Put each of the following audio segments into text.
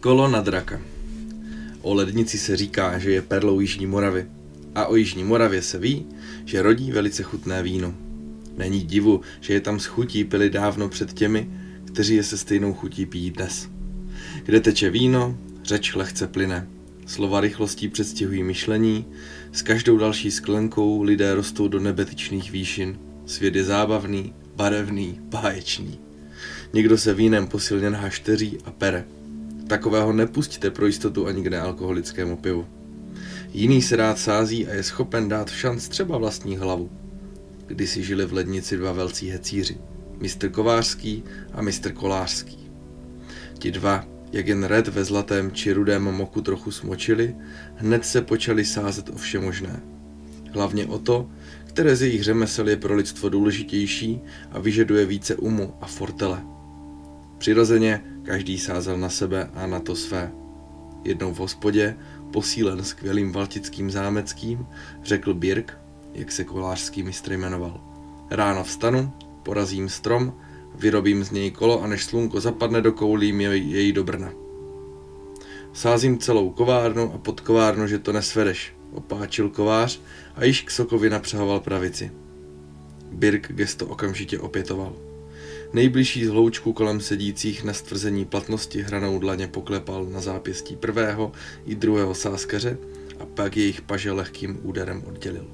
Kolo na draka. O lednici se říká, že je perlou Jižní Moravy. A o Jižní Moravě se ví, že rodí velice chutné víno. Není divu, že je tam s chutí pili dávno před těmi, kteří je se stejnou chutí pijí dnes. Kde teče víno, řeč lehce plyne. Slova rychlostí předstihují myšlení, s každou další sklenkou lidé rostou do nebetyčných výšin. Svět je zábavný, barevný, báječný. Někdo se vínem posilně hašteří a pere. Takového nepustíte pro jistotu ani k nealkoholickému pivu. Jiný se rád sází a je schopen dát šanc třeba vlastní hlavu. Kdysi žili v lednici dva velcí hecíři, mistr Kovářský a mistr Kolářský. Ti dva, jak jen red ve zlatém či rudém moku trochu smočili, hned se počali sázet o vše možné. Hlavně o to, které z jejich řemesel je pro lidstvo důležitější a vyžaduje více umu a fortele. Přirozeně každý sázel na sebe a na to své. Jednou v hospodě, posílen skvělým valtickým zámeckým, řekl Birk, jak se kolářský mistr jmenoval. Ráno vstanu, porazím strom, vyrobím z něj kolo a než slunko zapadne do koulí, jej, jej do Brna. Sázím celou kovárnu a pod kovárnu, že to nesvedeš, opáčil kovář a již k Sokovi napřahoval pravici. Birk gesto okamžitě opětoval. Nejbližší z hloučku kolem sedících na stvrzení platnosti hranou dlaně poklepal na zápěstí prvého i druhého sáskaře a pak jejich paže lehkým úderem oddělil.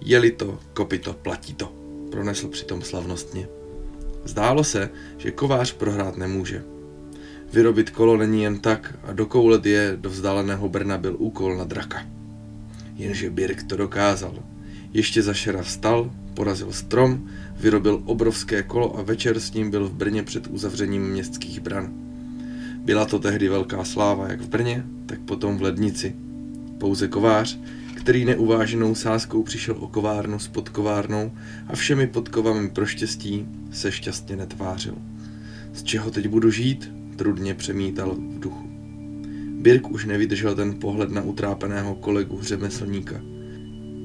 Jeli to, kopito, platí to, pronesl přitom slavnostně. Zdálo se, že kovář prohrát nemůže. Vyrobit kolo není jen tak a dokoulet je do vzdáleného Brna byl úkol na draka. Jenže Birk to dokázal. Ještě za šera vstal, porazil strom, vyrobil obrovské kolo a večer s ním byl v Brně před uzavřením městských bran. Byla to tehdy velká sláva jak v Brně, tak potom v Lednici. Pouze kovář, který neuváženou sázkou přišel o kovárnu s podkovárnou a všemi podkovami pro štěstí, se šťastně netvářil. Z čeho teď budu žít? Trudně přemítal v duchu. Birk už nevydržel ten pohled na utrápeného kolegu řemeslníka.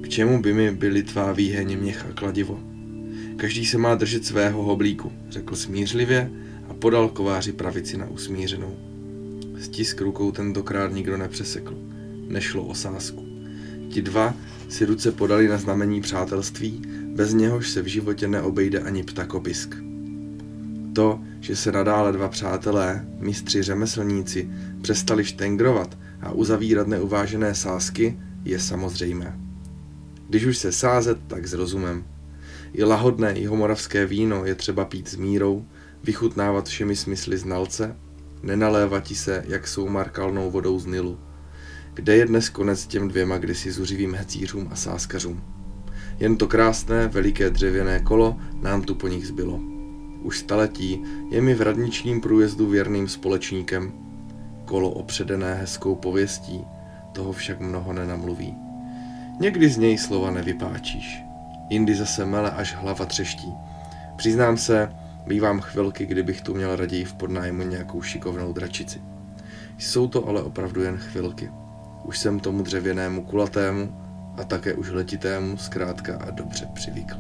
K čemu by mi byly tvá výheně měch a kladivo? Každý se má držet svého hoblíku, řekl smířlivě a podal kováři pravici na usmířenou. Stisk rukou tentokrát nikdo nepřesekl. Nešlo o sásku. Ti dva si ruce podali na znamení přátelství, bez něhož se v životě neobejde ani ptakopisk. To, že se nadále dva přátelé, mistři řemeslníci, přestali štengrovat a uzavírat neuvážené sázky, je samozřejmé. Když už se sázet, tak s rozumem. I lahodné jihomoravské víno je třeba pít s mírou, vychutnávat všemi smysly znalce, nenalévati se, jak jsou markalnou vodou z Nilu. Kde je dnes konec těm dvěma kdysi zuřivým hecířům a sáskařům? Jen to krásné, veliké dřevěné kolo nám tu po nich zbylo. Už staletí je mi v radničním průjezdu věrným společníkem. Kolo opředené hezkou pověstí, toho však mnoho nenamluví. Někdy z něj slova nevypáčíš, jindy zase mele až hlava třeští. Přiznám se, bývám chvilky, kdybych tu měl raději v podnájmu nějakou šikovnou dračici. Jsou to ale opravdu jen chvilky. Už jsem tomu dřevěnému kulatému a také už letitému zkrátka a dobře přivykl.